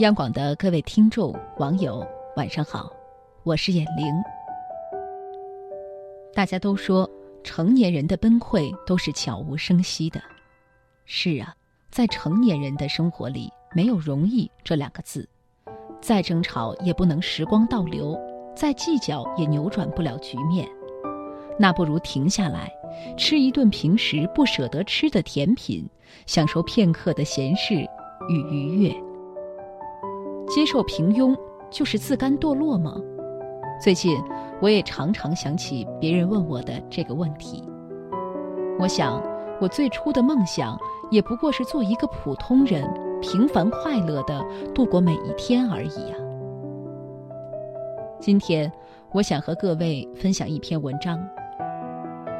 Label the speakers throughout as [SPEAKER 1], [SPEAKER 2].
[SPEAKER 1] 央广的各位听众、网友，晚上好，我是眼玲。大家都说成年人的崩溃都是悄无声息的，是啊，在成年人的生活里，没有容易这两个字，再争吵也不能时光倒流，再计较也扭转不了局面，那不如停下来，吃一顿平时不舍得吃的甜品，享受片刻的闲适与愉悦。接受平庸就是自甘堕落吗？最近我也常常想起别人问我的这个问题。我想，我最初的梦想也不过是做一个普通人，平凡快乐的度过每一天而已啊。今天，我想和各位分享一篇文章：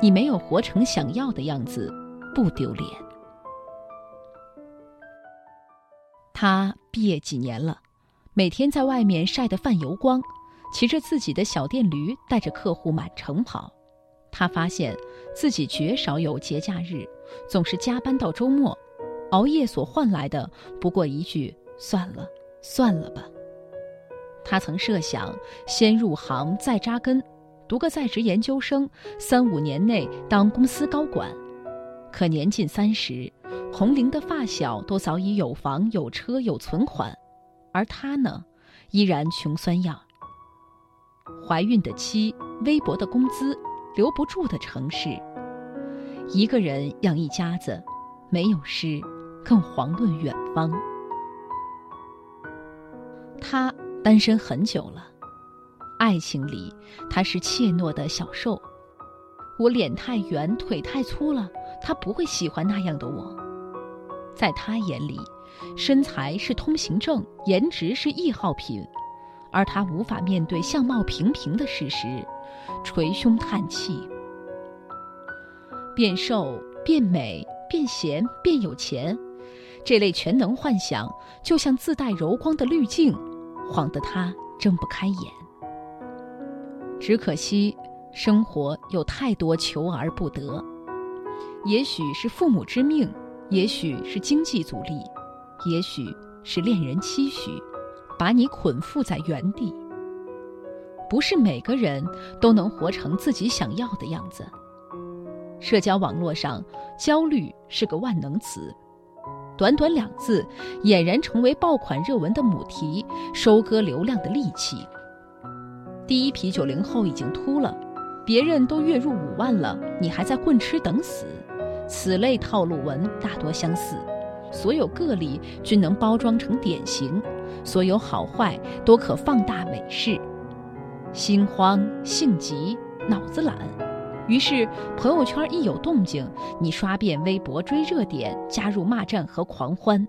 [SPEAKER 1] 你没有活成想要的样子，不丢脸。他毕业几年了。每天在外面晒得泛油光，骑着自己的小电驴带着客户满城跑。他发现自己绝少有节假日，总是加班到周末，熬夜所换来的不过一句“算了，算了吧”。他曾设想先入行再扎根，读个在职研究生，三五年内当公司高管。可年近三十，红玲的发小都早已有房有车有存款。而他呢，依然穷酸样。怀孕的妻，微薄的工资，留不住的城市，一个人养一家子，没有诗，更遑论远方。他单身很久了，爱情里他是怯懦的小兽。我脸太圆，腿太粗了，他不会喜欢那样的我。在他眼里。身材是通行证，颜值是易耗品，而他无法面对相貌平平的事实，捶胸叹气。变瘦、变美、变闲、变有钱，这类全能幻想就像自带柔光的滤镜，晃得他睁不开眼。只可惜，生活有太多求而不得，也许是父母之命，也许是经济阻力。也许是恋人期许，把你捆缚在原地。不是每个人都能活成自己想要的样子。社交网络上，焦虑是个万能词，短短两字，俨然成为爆款热文的母题，收割流量的利器。第一批九零后已经秃了，别人都月入五万了，你还在混吃等死。此类套路文大多相似。所有个例均能包装成典型，所有好坏都可放大美式。心慌、性急、脑子懒，于是朋友圈一有动静，你刷遍微博追热点，加入骂战和狂欢。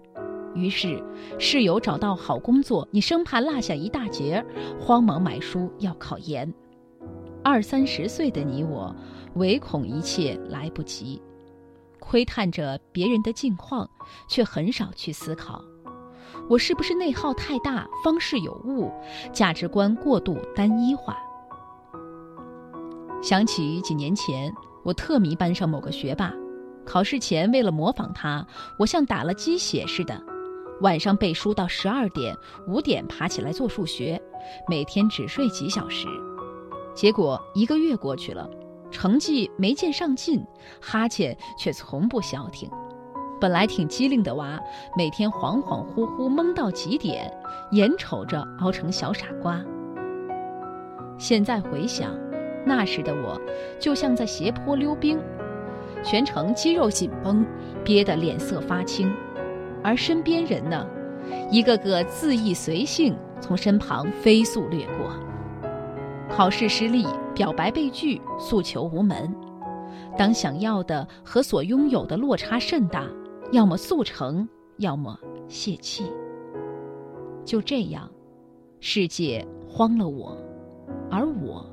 [SPEAKER 1] 于是室友找到好工作，你生怕落下一大截，慌忙买书要考研。二三十岁的你我，唯恐一切来不及。窥探着别人的近况，却很少去思考：我是不是内耗太大，方式有误，价值观过度单一化？想起几年前，我特迷班上某个学霸，考试前为了模仿他，我像打了鸡血似的，晚上背书到十二点，五点爬起来做数学，每天只睡几小时。结果一个月过去了。成绩没见上进，哈欠却从不消停。本来挺机灵的娃，每天恍恍惚惚懵到极点，眼瞅着熬成小傻瓜。现在回想，那时的我就像在斜坡溜冰，全程肌肉紧绷，憋得脸色发青。而身边人呢，一个个恣意随性，从身旁飞速掠过。考试失利。表白被拒，诉求无门。当想要的和所拥有的落差甚大，要么速成，要么泄气。就这样，世界慌了我，而我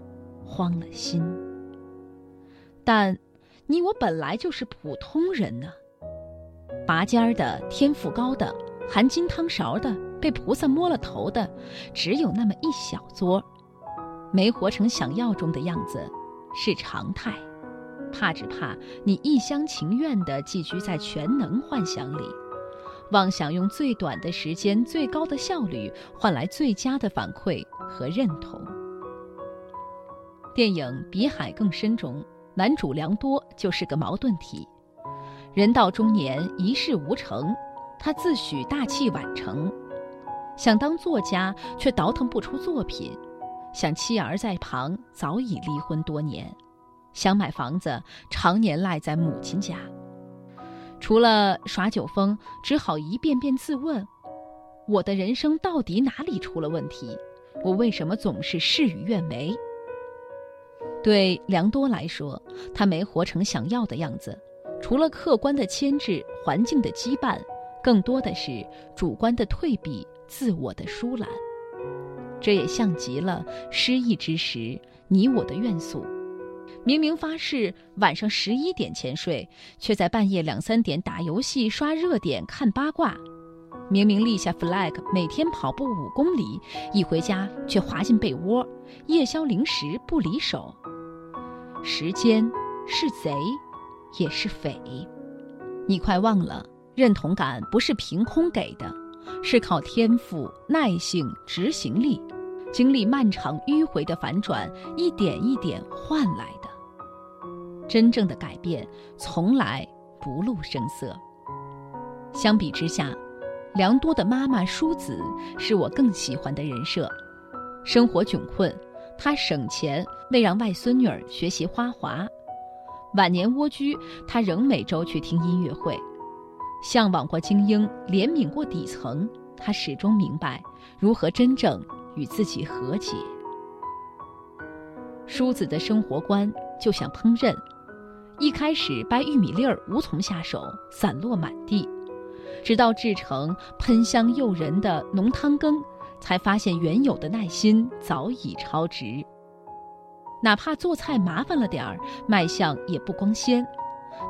[SPEAKER 1] 慌了心。但你我本来就是普通人呢，拔尖儿的、天赋高的、含金汤勺的、被菩萨摸了头的，只有那么一小撮。没活成想要中的样子，是常态。怕只怕你一厢情愿地寄居在全能幻想里，妄想用最短的时间、最高的效率换来最佳的反馈和认同。电影《比海更深》中，男主良多就是个矛盾体。人到中年，一事无成，他自诩大器晚成，想当作家却倒腾不出作品，想妻儿在旁早已离婚多年，想买房子常年赖在母亲家。除了耍酒疯，只好一遍遍自问：我的人生到底哪里出了问题？我为什么总是事与愿违？对良多来说，他没活成想要的样子，除了客观的牵制、环境的羁绊，更多的是主观的退避、自我的疏懒。这也像极了失意之时你我的怨诉。明明发誓晚上十一点前睡，却在半夜两三点打游戏、刷热点、看八卦；明明立下 flag 每天跑步五公里，一回家却滑进被窝，夜宵零食不离手。时间是贼，也是匪。你快忘了，认同感不是凭空给的，是靠天赋、耐性、执行力，经历漫长迂回的反转，一点一点换来的。真正的改变从来不露声色。相比之下，良多的妈妈淑子是我更喜欢的人设。生活窘困，她省钱为让外孙女儿学习花滑；晚年蜗居，她仍每周去听音乐会。向往过精英，怜悯过底层，他始终明白如何真正与自己和解。梳子的生活观就像烹饪。一开始掰玉米粒儿无从下手，散落满地，直到制成喷香诱人的浓汤羹，才发现原有的耐心早已超值。哪怕做菜麻烦了点儿，卖相也不光鲜，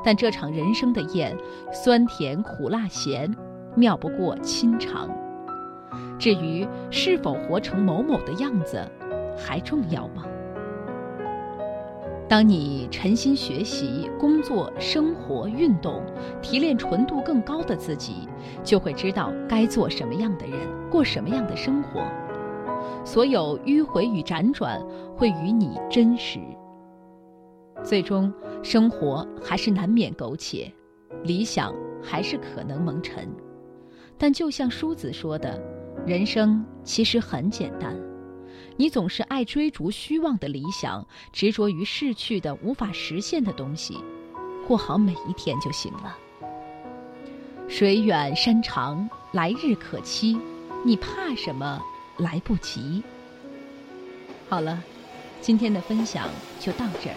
[SPEAKER 1] 但这场人生的宴，酸甜苦辣咸，妙不过亲尝。至于是否活成某某的样子，还重要吗？当你沉心学习、工作、生活、运动，提炼纯度更高的自己，就会知道该做什么样的人，过什么样的生活。所有迂回与辗转会与你真实。最终，生活还是难免苟且，理想还是可能蒙尘。但就像梳子说的，人生其实很简单。你总是爱追逐虚妄的理想，执着于逝去的无法实现的东西，过好每一天就行了。水远山长，来日可期，你怕什么来不及？好了，今天的分享就到这儿，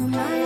[SPEAKER 2] on my